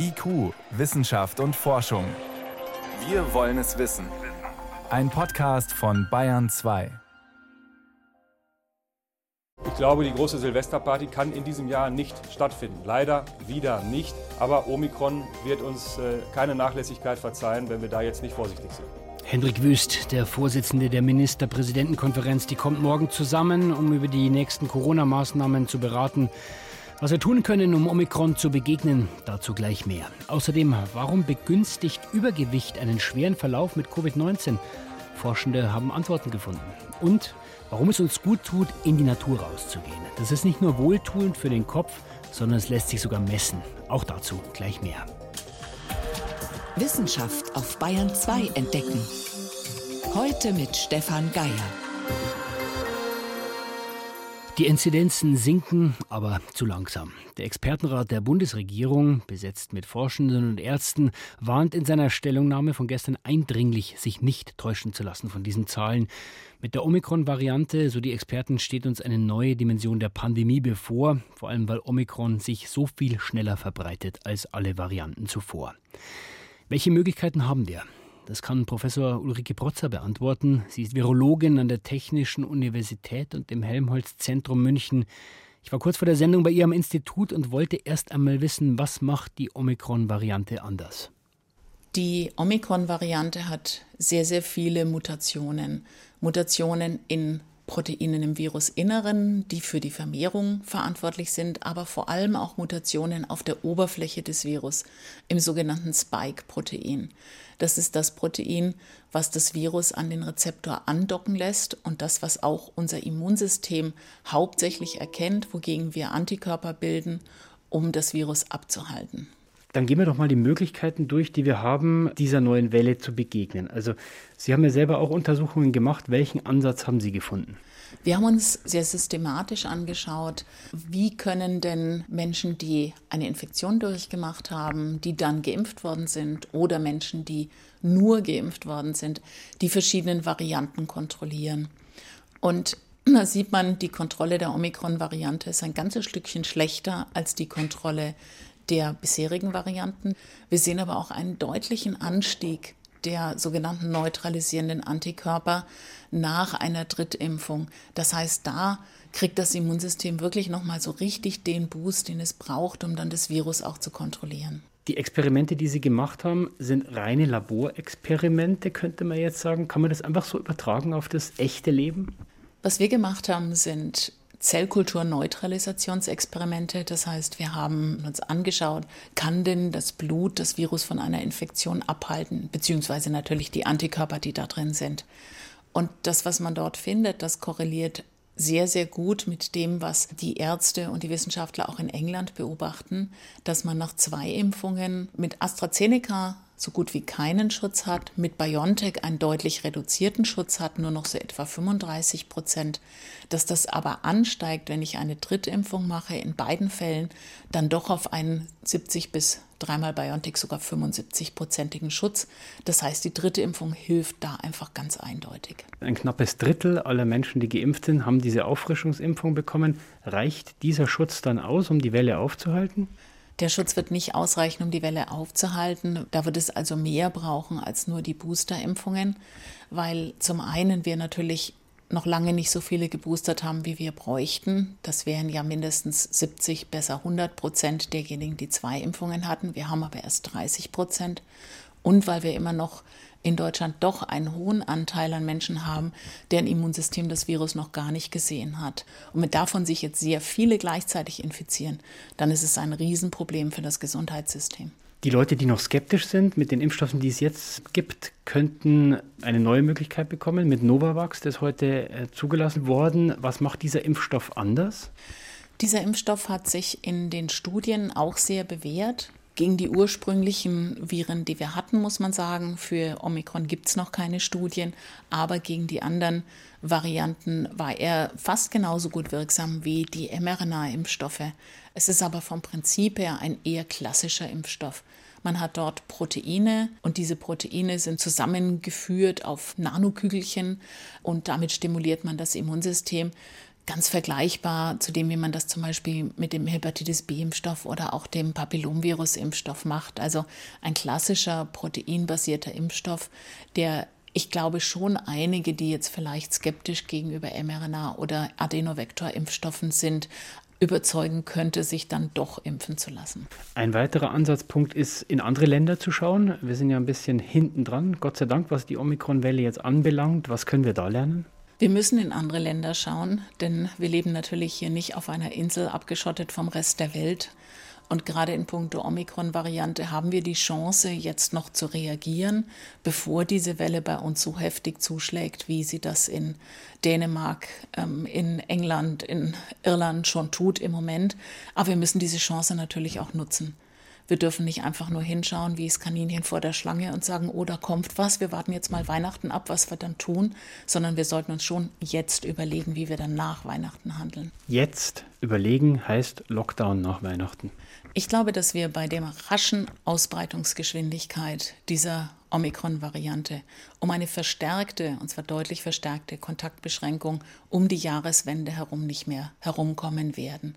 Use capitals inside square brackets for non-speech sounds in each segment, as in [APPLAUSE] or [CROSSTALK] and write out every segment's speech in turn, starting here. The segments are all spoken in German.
IQ, Wissenschaft und Forschung. Wir wollen es wissen. Ein Podcast von Bayern 2. Ich glaube, die große Silvesterparty kann in diesem Jahr nicht stattfinden. Leider wieder nicht. Aber Omikron wird uns äh, keine Nachlässigkeit verzeihen, wenn wir da jetzt nicht vorsichtig sind. Hendrik Wüst, der Vorsitzende der Ministerpräsidentenkonferenz, die kommt morgen zusammen, um über die nächsten Corona-Maßnahmen zu beraten. Was wir tun können, um Omikron zu begegnen, dazu gleich mehr. Außerdem, warum begünstigt Übergewicht einen schweren Verlauf mit Covid-19? Forschende haben Antworten gefunden. Und warum es uns gut tut, in die Natur rauszugehen. Das ist nicht nur wohltuend für den Kopf, sondern es lässt sich sogar messen. Auch dazu gleich mehr. Wissenschaft auf Bayern 2 entdecken. Heute mit Stefan Geier. Die Inzidenzen sinken, aber zu langsam. Der Expertenrat der Bundesregierung, besetzt mit Forschenden und Ärzten, warnt in seiner Stellungnahme von gestern eindringlich, sich nicht täuschen zu lassen von diesen Zahlen. Mit der Omikron-Variante, so die Experten, steht uns eine neue Dimension der Pandemie bevor, vor allem weil Omikron sich so viel schneller verbreitet als alle Varianten zuvor. Welche Möglichkeiten haben wir? Das kann Professor Ulrike Protzer beantworten. Sie ist Virologin an der Technischen Universität und im Helmholtz-Zentrum München. Ich war kurz vor der Sendung bei ihr am Institut und wollte erst einmal wissen, was macht die Omikron-Variante anders? Die Omikron-Variante hat sehr, sehr viele Mutationen. Mutationen in Proteinen im Virusinneren, die für die Vermehrung verantwortlich sind, aber vor allem auch Mutationen auf der Oberfläche des Virus im sogenannten Spike-Protein. Das ist das Protein, was das Virus an den Rezeptor andocken lässt und das, was auch unser Immunsystem hauptsächlich erkennt, wogegen wir Antikörper bilden, um das Virus abzuhalten. Dann gehen wir doch mal die Möglichkeiten durch, die wir haben, dieser neuen Welle zu begegnen. Also Sie haben ja selber auch Untersuchungen gemacht. Welchen Ansatz haben Sie gefunden? Wir haben uns sehr systematisch angeschaut, wie können denn Menschen, die eine Infektion durchgemacht haben, die dann geimpft worden sind oder Menschen, die nur geimpft worden sind, die verschiedenen Varianten kontrollieren. Und da sieht man, die Kontrolle der Omikron-Variante ist ein ganzes Stückchen schlechter als die Kontrolle der bisherigen Varianten. Wir sehen aber auch einen deutlichen Anstieg der sogenannten neutralisierenden Antikörper nach einer Drittimpfung. Das heißt, da kriegt das Immunsystem wirklich nochmal so richtig den Boost, den es braucht, um dann das Virus auch zu kontrollieren. Die Experimente, die Sie gemacht haben, sind reine Laborexperimente, könnte man jetzt sagen. Kann man das einfach so übertragen auf das echte Leben? Was wir gemacht haben, sind Zellkulturneutralisationsexperimente. Das heißt, wir haben uns angeschaut, kann denn das Blut das Virus von einer Infektion abhalten, beziehungsweise natürlich die Antikörper, die da drin sind. Und das, was man dort findet, das korreliert sehr, sehr gut mit dem, was die Ärzte und die Wissenschaftler auch in England beobachten, dass man nach zwei Impfungen mit AstraZeneca so gut wie keinen Schutz hat, mit BioNTech einen deutlich reduzierten Schutz hat, nur noch so etwa 35 Prozent, dass das aber ansteigt, wenn ich eine Drittimpfung mache, in beiden Fällen dann doch auf einen 70 bis dreimal BioNTech sogar 75-prozentigen Schutz. Das heißt, die dritte Impfung hilft da einfach ganz eindeutig. Ein knappes Drittel aller Menschen, die geimpft sind, haben diese Auffrischungsimpfung bekommen. Reicht dieser Schutz dann aus, um die Welle aufzuhalten? Der Schutz wird nicht ausreichen, um die Welle aufzuhalten. Da wird es also mehr brauchen als nur die Boosterimpfungen, weil zum einen wir natürlich noch lange nicht so viele geboostert haben, wie wir bräuchten. Das wären ja mindestens 70, besser 100 Prozent derjenigen, die zwei Impfungen hatten. Wir haben aber erst 30 Prozent. Und weil wir immer noch in Deutschland doch einen hohen Anteil an Menschen haben, deren Immunsystem das Virus noch gar nicht gesehen hat. Und mit davon sich jetzt sehr viele gleichzeitig infizieren, dann ist es ein Riesenproblem für das Gesundheitssystem. Die Leute, die noch skeptisch sind mit den Impfstoffen, die es jetzt gibt, könnten eine neue Möglichkeit bekommen mit Novavax, das ist heute äh, zugelassen worden. Was macht dieser Impfstoff anders? Dieser Impfstoff hat sich in den Studien auch sehr bewährt. Gegen die ursprünglichen Viren, die wir hatten, muss man sagen, für Omikron gibt es noch keine Studien, aber gegen die anderen Varianten war er fast genauso gut wirksam wie die mRNA-Impfstoffe. Es ist aber vom Prinzip her ein eher klassischer Impfstoff. Man hat dort Proteine und diese Proteine sind zusammengeführt auf Nanokügelchen und damit stimuliert man das Immunsystem ganz vergleichbar zu dem, wie man das zum Beispiel mit dem Hepatitis B-Impfstoff oder auch dem Papillomvirus-Impfstoff macht. Also ein klassischer proteinbasierter Impfstoff, der ich glaube schon einige, die jetzt vielleicht skeptisch gegenüber mRNA oder Adenovektor-Impfstoffen sind, überzeugen könnte, sich dann doch impfen zu lassen. Ein weiterer Ansatzpunkt ist, in andere Länder zu schauen. Wir sind ja ein bisschen hinten dran, Gott sei Dank, was die Omikron-Welle jetzt anbelangt. Was können wir da lernen? Wir müssen in andere Länder schauen, denn wir leben natürlich hier nicht auf einer Insel abgeschottet vom Rest der Welt. Und gerade in puncto Omikron-Variante haben wir die Chance, jetzt noch zu reagieren, bevor diese Welle bei uns so heftig zuschlägt, wie sie das in Dänemark, ähm, in England, in Irland schon tut im Moment. Aber wir müssen diese Chance natürlich auch nutzen. Wir dürfen nicht einfach nur hinschauen wie das Kaninchen vor der Schlange und sagen, oh, da kommt was, wir warten jetzt mal Weihnachten ab, was wir dann tun, sondern wir sollten uns schon jetzt überlegen, wie wir dann nach Weihnachten handeln. Jetzt überlegen heißt Lockdown nach Weihnachten. Ich glaube, dass wir bei der raschen Ausbreitungsgeschwindigkeit dieser Omikron-Variante um eine verstärkte, und zwar deutlich verstärkte Kontaktbeschränkung um die Jahreswende herum nicht mehr herumkommen werden.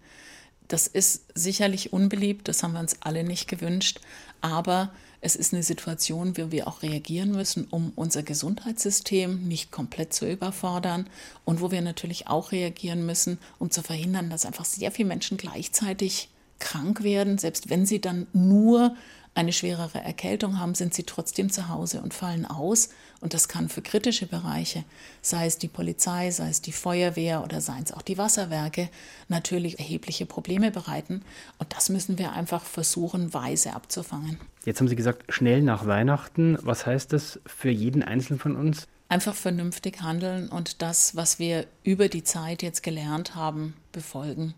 Das ist sicherlich unbeliebt, das haben wir uns alle nicht gewünscht, aber es ist eine Situation, wo wir auch reagieren müssen, um unser Gesundheitssystem nicht komplett zu überfordern und wo wir natürlich auch reagieren müssen, um zu verhindern, dass einfach sehr viele Menschen gleichzeitig krank werden, selbst wenn sie dann nur eine schwerere Erkältung haben, sind sie trotzdem zu Hause und fallen aus. Und das kann für kritische Bereiche, sei es die Polizei, sei es die Feuerwehr oder seien es auch die Wasserwerke, natürlich erhebliche Probleme bereiten. Und das müssen wir einfach versuchen, weise abzufangen. Jetzt haben Sie gesagt, schnell nach Weihnachten. Was heißt das für jeden Einzelnen von uns? Einfach vernünftig handeln und das, was wir über die Zeit jetzt gelernt haben, befolgen.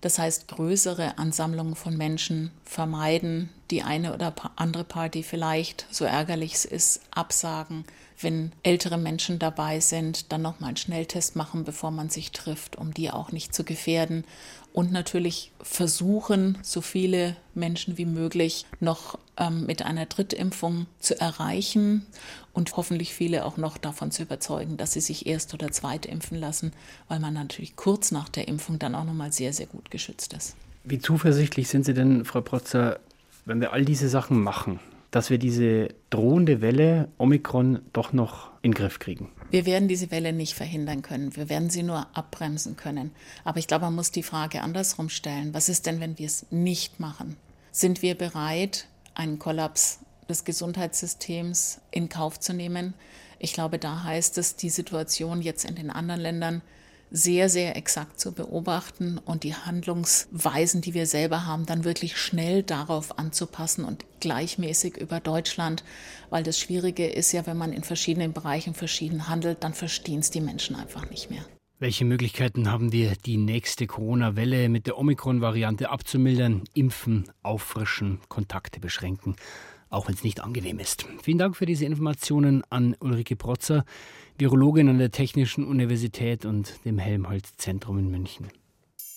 Das heißt, größere Ansammlungen von Menschen vermeiden, die eine oder andere Party vielleicht, so ärgerlich es ist, absagen. Wenn ältere Menschen dabei sind, dann nochmal einen Schnelltest machen, bevor man sich trifft, um die auch nicht zu gefährden. Und natürlich versuchen, so viele Menschen wie möglich noch ähm, mit einer Drittimpfung zu erreichen und hoffentlich viele auch noch davon zu überzeugen, dass sie sich erst oder zweit impfen lassen, weil man natürlich kurz nach der Impfung dann auch nochmal sehr, sehr gut geschützt ist. Wie zuversichtlich sind Sie denn, Frau Protzer, wenn wir all diese Sachen machen, dass wir diese drohende Welle Omikron doch noch in den Griff kriegen? Wir werden diese Welle nicht verhindern können. Wir werden sie nur abbremsen können. Aber ich glaube, man muss die Frage andersrum stellen. Was ist denn, wenn wir es nicht machen? Sind wir bereit, einen Kollaps des Gesundheitssystems in Kauf zu nehmen. Ich glaube, da heißt es, die Situation jetzt in den anderen Ländern sehr, sehr exakt zu beobachten und die Handlungsweisen, die wir selber haben, dann wirklich schnell darauf anzupassen und gleichmäßig über Deutschland, weil das Schwierige ist ja, wenn man in verschiedenen Bereichen verschieden handelt, dann verstehen es die Menschen einfach nicht mehr. Welche Möglichkeiten haben wir, die nächste Corona-Welle mit der Omikron-Variante abzumildern? Impfen, auffrischen, Kontakte beschränken auch wenn es nicht angenehm ist. Vielen Dank für diese Informationen an Ulrike Protzer, Virologin an der Technischen Universität und dem Helmholtz-Zentrum in München.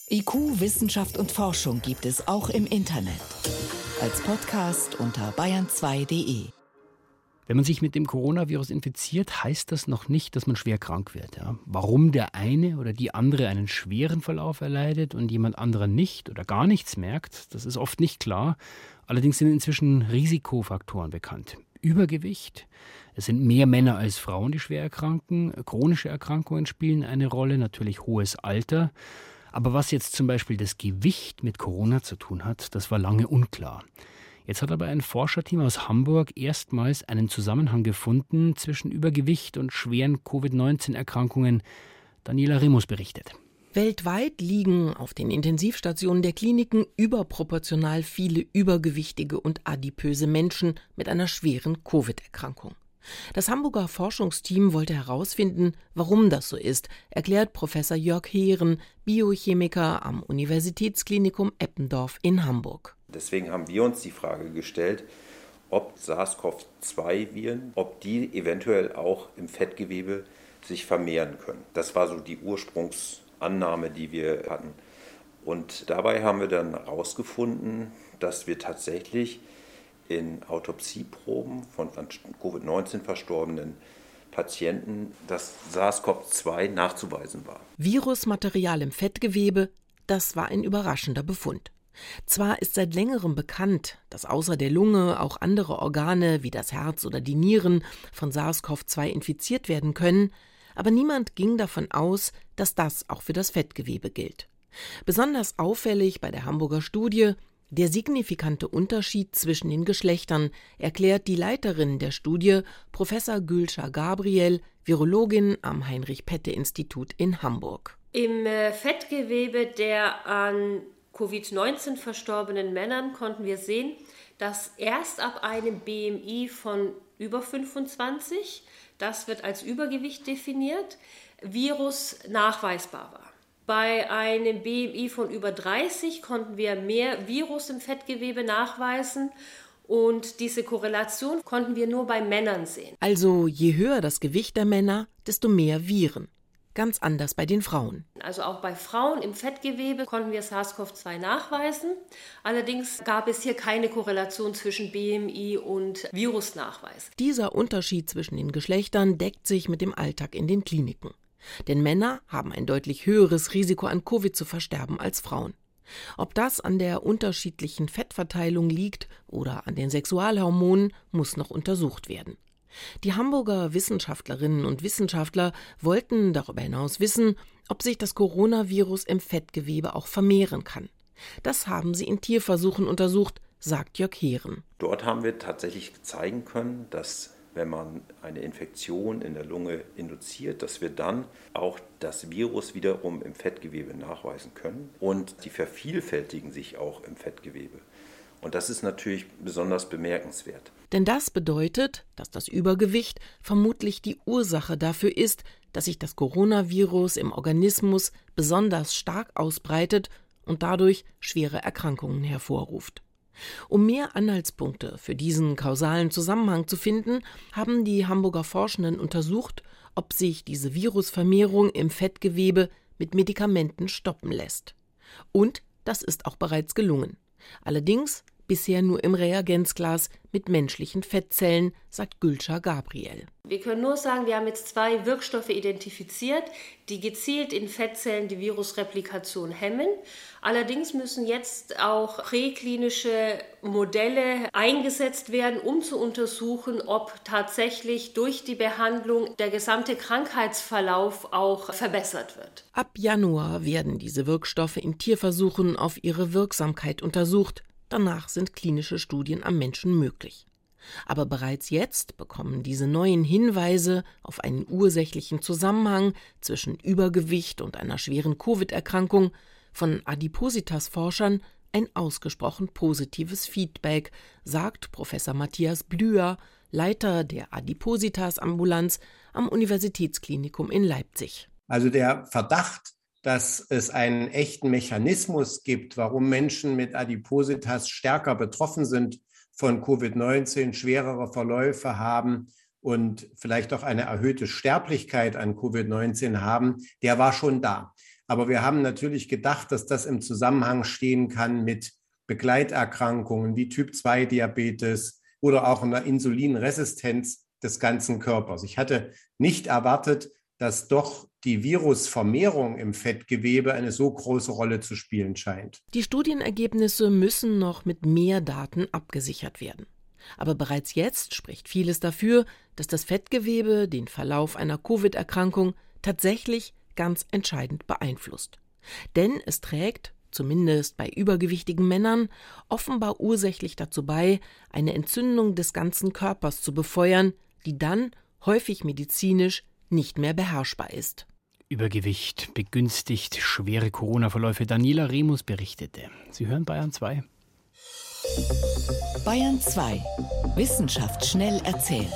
IQ, Wissenschaft und Forschung gibt es auch im Internet. Als Podcast unter bayern2.de. Wenn man sich mit dem Coronavirus infiziert, heißt das noch nicht, dass man schwer krank wird. Ja? Warum der eine oder die andere einen schweren Verlauf erleidet und jemand anderer nicht oder gar nichts merkt, das ist oft nicht klar. Allerdings sind inzwischen Risikofaktoren bekannt. Übergewicht, es sind mehr Männer als Frauen, die schwer erkranken, chronische Erkrankungen spielen eine Rolle, natürlich hohes Alter. Aber was jetzt zum Beispiel das Gewicht mit Corona zu tun hat, das war lange unklar. Jetzt hat aber ein Forscherteam aus Hamburg erstmals einen Zusammenhang gefunden zwischen Übergewicht und schweren Covid-19-Erkrankungen. Daniela Remus berichtet. Weltweit liegen auf den Intensivstationen der Kliniken überproportional viele übergewichtige und adipöse Menschen mit einer schweren Covid-Erkrankung. Das Hamburger Forschungsteam wollte herausfinden, warum das so ist, erklärt Professor Jörg Heeren, Biochemiker am Universitätsklinikum Eppendorf in Hamburg. Deswegen haben wir uns die Frage gestellt, ob SARS-CoV-2-Viren, ob die eventuell auch im Fettgewebe sich vermehren können. Das war so die Ursprungs- Annahme, die wir hatten. Und dabei haben wir dann herausgefunden, dass wir tatsächlich in Autopsieproben von Covid-19 Verstorbenen Patienten das SARS-CoV-2 nachzuweisen war. Virusmaterial im Fettgewebe, das war ein überraschender Befund. Zwar ist seit längerem bekannt, dass außer der Lunge auch andere Organe wie das Herz oder die Nieren von SARS-CoV-2 infiziert werden können, aber niemand ging davon aus, dass das auch für das Fettgewebe gilt. Besonders auffällig bei der Hamburger Studie der signifikante Unterschied zwischen den Geschlechtern, erklärt die Leiterin der Studie, Professor Gülscha Gabriel, Virologin am Heinrich-Pette-Institut in Hamburg. Im äh, Fettgewebe der an Covid-19 verstorbenen Männern konnten wir sehen, dass erst ab einem BMI von über 25, das wird als Übergewicht definiert, Virus nachweisbar war. Bei einem BMI von über 30 konnten wir mehr Virus im Fettgewebe nachweisen und diese Korrelation konnten wir nur bei Männern sehen. Also je höher das Gewicht der Männer, desto mehr Viren. Ganz anders bei den Frauen. Also auch bei Frauen im Fettgewebe konnten wir SARS-CoV-2 nachweisen. Allerdings gab es hier keine Korrelation zwischen BMI und Virusnachweis. Dieser Unterschied zwischen den Geschlechtern deckt sich mit dem Alltag in den Kliniken. Denn Männer haben ein deutlich höheres Risiko an Covid zu versterben als Frauen. Ob das an der unterschiedlichen Fettverteilung liegt oder an den Sexualhormonen, muss noch untersucht werden. Die Hamburger Wissenschaftlerinnen und Wissenschaftler wollten darüber hinaus wissen, ob sich das Coronavirus im Fettgewebe auch vermehren kann. Das haben sie in Tierversuchen untersucht, sagt Jörg Heeren. Dort haben wir tatsächlich zeigen können, dass wenn man eine Infektion in der Lunge induziert, dass wir dann auch das Virus wiederum im Fettgewebe nachweisen können und die vervielfältigen sich auch im Fettgewebe. Und das ist natürlich besonders bemerkenswert. Denn das bedeutet, dass das Übergewicht vermutlich die Ursache dafür ist, dass sich das Coronavirus im Organismus besonders stark ausbreitet und dadurch schwere Erkrankungen hervorruft. Um mehr Anhaltspunkte für diesen kausalen Zusammenhang zu finden, haben die Hamburger Forschenden untersucht, ob sich diese Virusvermehrung im Fettgewebe mit Medikamenten stoppen lässt. Und das ist auch bereits gelungen. Allerdings bisher nur im Reagenzglas mit menschlichen Fettzellen, sagt Gülscha Gabriel. Wir können nur sagen, wir haben jetzt zwei Wirkstoffe identifiziert, die gezielt in Fettzellen die Virusreplikation hemmen. Allerdings müssen jetzt auch präklinische Modelle eingesetzt werden, um zu untersuchen, ob tatsächlich durch die Behandlung der gesamte Krankheitsverlauf auch verbessert wird. Ab Januar werden diese Wirkstoffe in Tierversuchen auf ihre Wirksamkeit untersucht. Danach sind klinische Studien am Menschen möglich. Aber bereits jetzt bekommen diese neuen Hinweise auf einen ursächlichen Zusammenhang zwischen Übergewicht und einer schweren Covid-Erkrankung von Adipositas-Forschern ein ausgesprochen positives Feedback, sagt Professor Matthias Blüher, Leiter der Adipositas-Ambulanz am Universitätsklinikum in Leipzig. Also der Verdacht, dass es einen echten Mechanismus gibt, warum Menschen mit Adipositas stärker betroffen sind von Covid-19, schwerere Verläufe haben und vielleicht auch eine erhöhte Sterblichkeit an Covid-19 haben, der war schon da. Aber wir haben natürlich gedacht, dass das im Zusammenhang stehen kann mit Begleiterkrankungen wie Typ-2-Diabetes oder auch einer Insulinresistenz des ganzen Körpers. Ich hatte nicht erwartet, dass doch die Virusvermehrung im Fettgewebe eine so große Rolle zu spielen scheint. Die Studienergebnisse müssen noch mit mehr Daten abgesichert werden. Aber bereits jetzt spricht vieles dafür, dass das Fettgewebe den Verlauf einer Covid-Erkrankung tatsächlich ganz entscheidend beeinflusst. Denn es trägt, zumindest bei übergewichtigen Männern, offenbar ursächlich dazu bei, eine Entzündung des ganzen Körpers zu befeuern, die dann häufig medizinisch nicht mehr beherrschbar ist. Übergewicht begünstigt schwere Corona-Verläufe. Daniela Remus berichtete. Sie hören Bayern 2. Bayern 2. Wissenschaft schnell erzählt.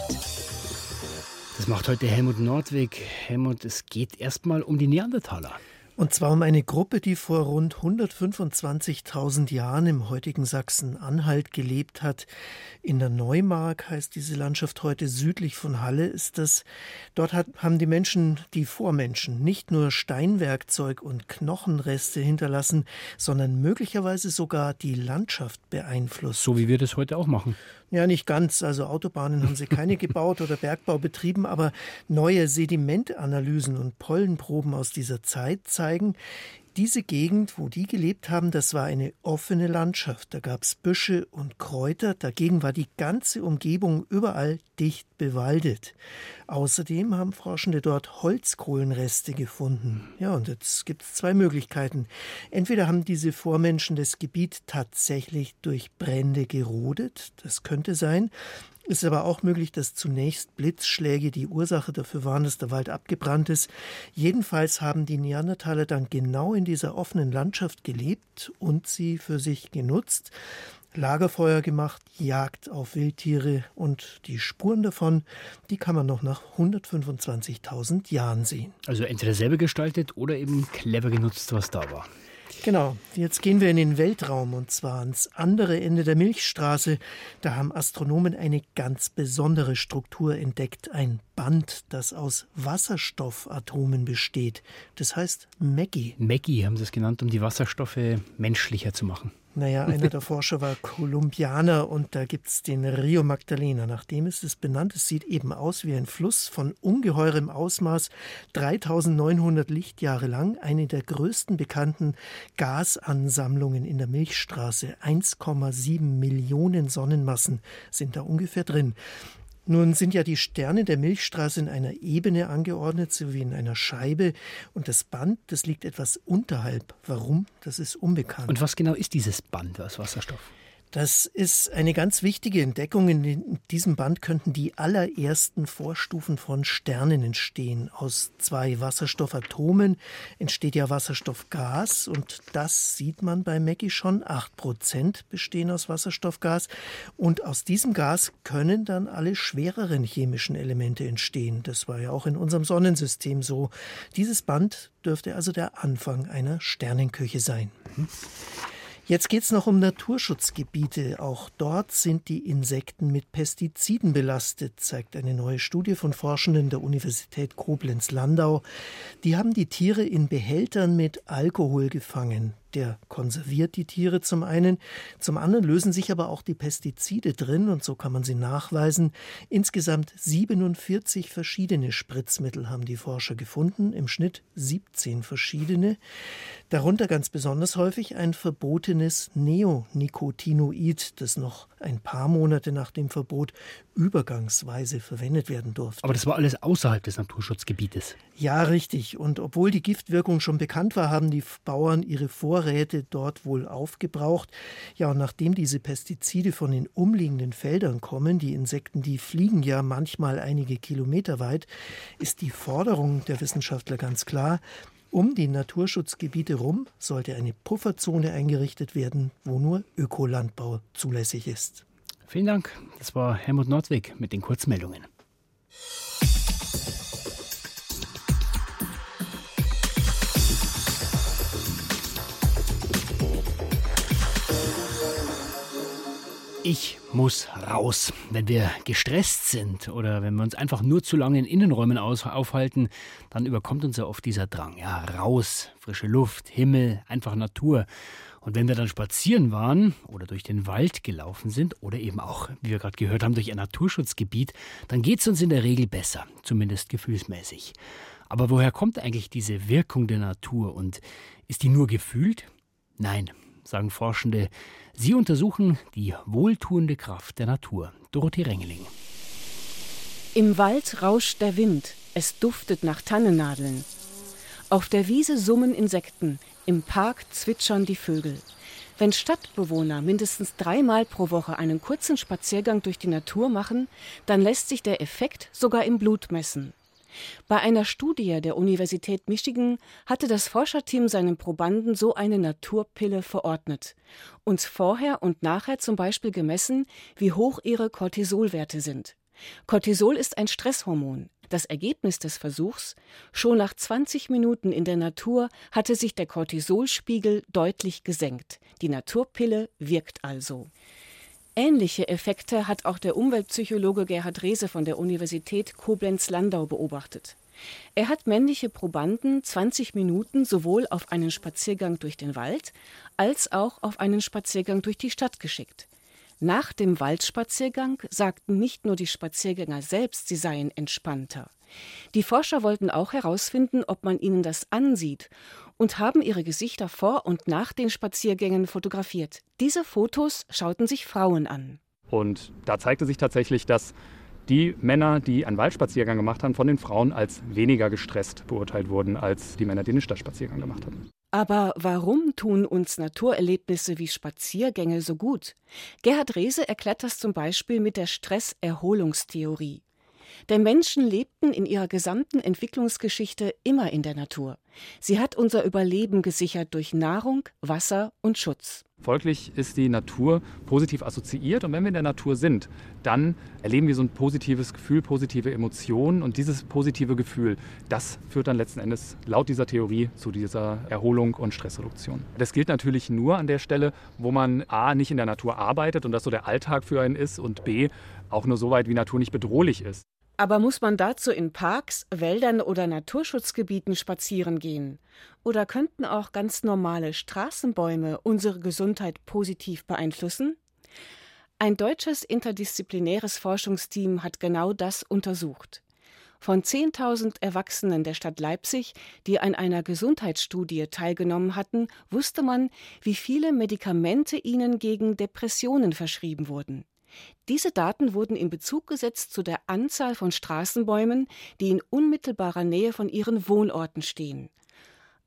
Das macht heute Helmut Nordweg. Helmut, es geht erstmal um die Neandertaler. Und zwar um eine Gruppe, die vor rund 125.000 Jahren im heutigen Sachsen-Anhalt gelebt hat. In der Neumark heißt diese Landschaft heute südlich von Halle ist das. Dort hat, haben die Menschen, die Vormenschen, nicht nur Steinwerkzeug und Knochenreste hinterlassen, sondern möglicherweise sogar die Landschaft beeinflusst. So wie wir das heute auch machen. Ja, nicht ganz. Also Autobahnen haben sie keine [LAUGHS] gebaut oder Bergbau betrieben, aber neue Sedimentanalysen und Pollenproben aus dieser Zeit zeigen, diese Gegend, wo die gelebt haben, das war eine offene Landschaft. Da gab es Büsche und Kräuter. Dagegen war die ganze Umgebung überall dicht bewaldet. Außerdem haben Forschende dort Holzkohlenreste gefunden. Ja, und jetzt gibt es zwei Möglichkeiten. Entweder haben diese Vormenschen das Gebiet tatsächlich durch Brände gerodet. Das könnte sein. Es ist aber auch möglich, dass zunächst Blitzschläge die Ursache dafür waren, dass der Wald abgebrannt ist. Jedenfalls haben die Neandertaler dann genau in dieser offenen Landschaft gelebt und sie für sich genutzt. Lagerfeuer gemacht, Jagd auf Wildtiere und die Spuren davon, die kann man noch nach 125.000 Jahren sehen. Also entweder selber gestaltet oder eben clever genutzt, was da war. Genau, jetzt gehen wir in den Weltraum und zwar ans andere Ende der Milchstraße. Da haben Astronomen eine ganz besondere Struktur entdeckt, ein Band, das aus Wasserstoffatomen besteht. Das heißt Maggie. Maggie haben sie es genannt, um die Wasserstoffe menschlicher zu machen. Naja, einer der Forscher war Kolumbianer und da gibt es den Rio Magdalena. Nach dem ist es benannt. Es sieht eben aus wie ein Fluss von ungeheurem Ausmaß, 3900 Lichtjahre lang, eine der größten bekannten Gasansammlungen in der Milchstraße. 1,7 Millionen Sonnenmassen sind da ungefähr drin. Nun sind ja die Sterne der Milchstraße in einer Ebene angeordnet, so wie in einer Scheibe. Und das Band, das liegt etwas unterhalb. Warum? Das ist unbekannt. Und was genau ist dieses Band aus Wasserstoff? Das ist eine ganz wichtige Entdeckung. In diesem Band könnten die allerersten Vorstufen von Sternen entstehen. Aus zwei Wasserstoffatomen entsteht ja Wasserstoffgas und das sieht man bei Mackie schon. Acht Prozent bestehen aus Wasserstoffgas und aus diesem Gas können dann alle schwereren chemischen Elemente entstehen. Das war ja auch in unserem Sonnensystem so. Dieses Band dürfte also der Anfang einer Sternenküche sein. Mhm. Jetzt geht es noch um Naturschutzgebiete. Auch dort sind die Insekten mit Pestiziden belastet, zeigt eine neue Studie von Forschenden der Universität Koblenz-Landau. Die haben die Tiere in Behältern mit Alkohol gefangen. Der konserviert die Tiere zum einen, zum anderen lösen sich aber auch die Pestizide drin und so kann man sie nachweisen. Insgesamt 47 verschiedene Spritzmittel haben die Forscher gefunden, im Schnitt 17 verschiedene. Darunter ganz besonders häufig ein verbotenes Neonicotinoid, das noch ein paar Monate nach dem Verbot übergangsweise verwendet werden durfte. Aber das war alles außerhalb des Naturschutzgebietes. Ja, richtig. Und obwohl die Giftwirkung schon bekannt war, haben die Bauern ihre Vorräte dort wohl aufgebraucht. Ja, und nachdem diese Pestizide von den umliegenden Feldern kommen, die Insekten, die fliegen ja manchmal einige Kilometer weit, ist die Forderung der Wissenschaftler ganz klar, um die Naturschutzgebiete rum sollte eine Pufferzone eingerichtet werden, wo nur Ökolandbau zulässig ist. Vielen Dank. Das war Helmut Nordwig mit den Kurzmeldungen. Ich muss raus. Wenn wir gestresst sind oder wenn wir uns einfach nur zu lange in Innenräumen aufhalten, dann überkommt uns ja oft dieser Drang. Ja, raus, frische Luft, Himmel, einfach Natur. Und wenn wir dann spazieren waren oder durch den Wald gelaufen sind oder eben auch, wie wir gerade gehört haben, durch ein Naturschutzgebiet, dann geht es uns in der Regel besser, zumindest gefühlsmäßig. Aber woher kommt eigentlich diese Wirkung der Natur und ist die nur gefühlt? Nein, sagen Forschende. Sie untersuchen die wohltuende Kraft der Natur. Dorothee Rengeling. Im Wald rauscht der Wind, es duftet nach Tannennadeln. Auf der Wiese summen Insekten, im Park zwitschern die Vögel. Wenn Stadtbewohner mindestens dreimal pro Woche einen kurzen Spaziergang durch die Natur machen, dann lässt sich der Effekt sogar im Blut messen. Bei einer Studie der Universität Michigan hatte das Forscherteam seinen Probanden so eine Naturpille verordnet und vorher und nachher zum Beispiel gemessen, wie hoch ihre Cortisolwerte sind. Cortisol ist ein Stresshormon. Das Ergebnis des Versuchs? Schon nach 20 Minuten in der Natur hatte sich der Cortisolspiegel deutlich gesenkt. Die Naturpille wirkt also. Ähnliche Effekte hat auch der Umweltpsychologe Gerhard Rehse von der Universität Koblenz-Landau beobachtet. Er hat männliche Probanden 20 Minuten sowohl auf einen Spaziergang durch den Wald als auch auf einen Spaziergang durch die Stadt geschickt. Nach dem Waldspaziergang sagten nicht nur die Spaziergänger selbst, sie seien entspannter. Die Forscher wollten auch herausfinden, ob man ihnen das ansieht und haben ihre Gesichter vor und nach den Spaziergängen fotografiert. Diese Fotos schauten sich Frauen an. Und da zeigte sich tatsächlich, dass die Männer, die einen Waldspaziergang gemacht haben, von den Frauen als weniger gestresst beurteilt wurden als die Männer, die einen Stadtspaziergang gemacht haben. Aber warum tun uns Naturerlebnisse wie Spaziergänge so gut? Gerhard Rehse erklärt das zum Beispiel mit der Stresserholungstheorie. Denn Menschen lebten in ihrer gesamten Entwicklungsgeschichte immer in der Natur. Sie hat unser Überleben gesichert durch Nahrung, Wasser und Schutz. Folglich ist die Natur positiv assoziiert und wenn wir in der Natur sind, dann erleben wir so ein positives Gefühl, positive Emotionen und dieses positive Gefühl, das führt dann letzten Endes laut dieser Theorie zu dieser Erholung und Stressreduktion. Das gilt natürlich nur an der Stelle, wo man a nicht in der Natur arbeitet und das so der Alltag für einen ist und b auch nur so weit, wie Natur nicht bedrohlich ist. Aber muss man dazu in Parks, Wäldern oder Naturschutzgebieten spazieren gehen? Oder könnten auch ganz normale Straßenbäume unsere Gesundheit positiv beeinflussen? Ein deutsches interdisziplinäres Forschungsteam hat genau das untersucht. Von 10.000 Erwachsenen der Stadt Leipzig, die an einer Gesundheitsstudie teilgenommen hatten, wusste man, wie viele Medikamente ihnen gegen Depressionen verschrieben wurden. Diese Daten wurden in Bezug gesetzt zu der Anzahl von Straßenbäumen, die in unmittelbarer Nähe von ihren Wohnorten stehen.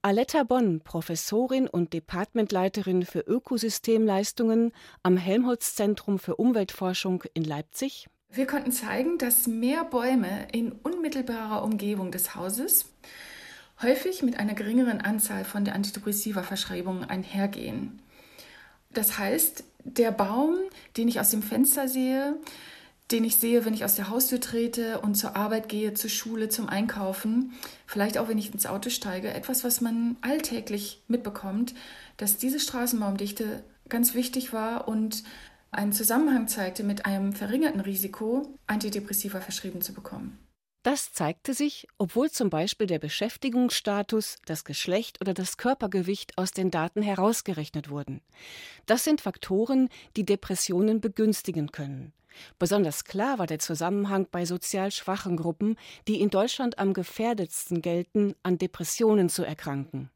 Aletta Bonn, Professorin und Departmentleiterin für Ökosystemleistungen am Helmholtz-Zentrum für Umweltforschung in Leipzig. Wir konnten zeigen, dass mehr Bäume in unmittelbarer Umgebung des Hauses häufig mit einer geringeren Anzahl von der Antidepressiva-Verschreibung einhergehen. Das heißt, der Baum, den ich aus dem Fenster sehe, den ich sehe, wenn ich aus der Haustür trete und zur Arbeit gehe, zur Schule, zum Einkaufen, vielleicht auch wenn ich ins Auto steige, etwas, was man alltäglich mitbekommt, dass diese Straßenbaumdichte ganz wichtig war und einen Zusammenhang zeigte mit einem verringerten Risiko, Antidepressiva verschrieben zu bekommen. Das zeigte sich, obwohl zum Beispiel der Beschäftigungsstatus, das Geschlecht oder das Körpergewicht aus den Daten herausgerechnet wurden. Das sind Faktoren, die Depressionen begünstigen können. Besonders klar war der Zusammenhang bei sozial schwachen Gruppen, die in Deutschland am gefährdetsten gelten, an Depressionen zu erkranken.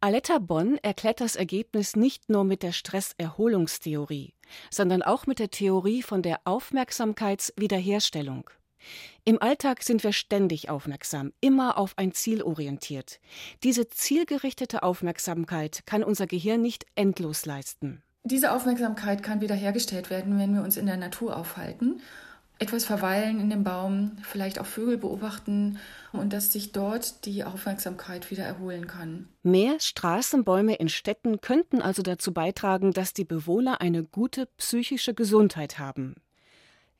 Aletta Bonn erklärt das Ergebnis nicht nur mit der Stresserholungstheorie, sondern auch mit der Theorie von der Aufmerksamkeitswiederherstellung. Im Alltag sind wir ständig aufmerksam, immer auf ein Ziel orientiert. Diese zielgerichtete Aufmerksamkeit kann unser Gehirn nicht endlos leisten. Diese Aufmerksamkeit kann wiederhergestellt werden, wenn wir uns in der Natur aufhalten, etwas verweilen in dem Baum, vielleicht auch Vögel beobachten und dass sich dort die Aufmerksamkeit wieder erholen kann. Mehr Straßenbäume in Städten könnten also dazu beitragen, dass die Bewohner eine gute psychische Gesundheit haben.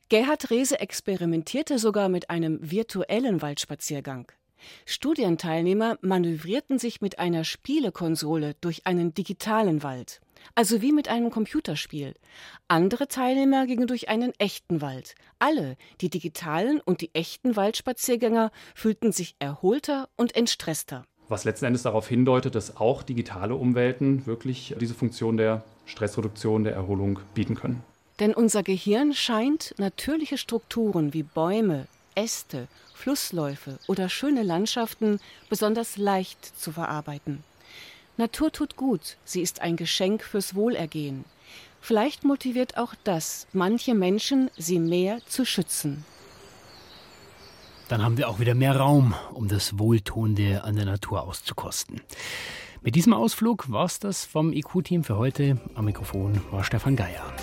Gerhard Rehse experimentierte sogar mit einem virtuellen Waldspaziergang. Studienteilnehmer manövrierten sich mit einer Spielekonsole durch einen digitalen Wald, also wie mit einem Computerspiel. Andere Teilnehmer gingen durch einen echten Wald. Alle, die digitalen und die echten Waldspaziergänger, fühlten sich erholter und entstresster. Was letzten Endes darauf hindeutet, dass auch digitale Umwelten wirklich diese Funktion der Stressreduktion, der Erholung bieten können. Denn unser Gehirn scheint natürliche Strukturen wie Bäume, Äste, Flussläufe oder schöne Landschaften besonders leicht zu verarbeiten. Natur tut gut, sie ist ein Geschenk fürs Wohlergehen. Vielleicht motiviert auch das manche Menschen, sie mehr zu schützen. Dann haben wir auch wieder mehr Raum, um das Wohltuende an der Natur auszukosten. Mit diesem Ausflug war es das vom IQ-Team für heute. Am Mikrofon war Stefan Geier.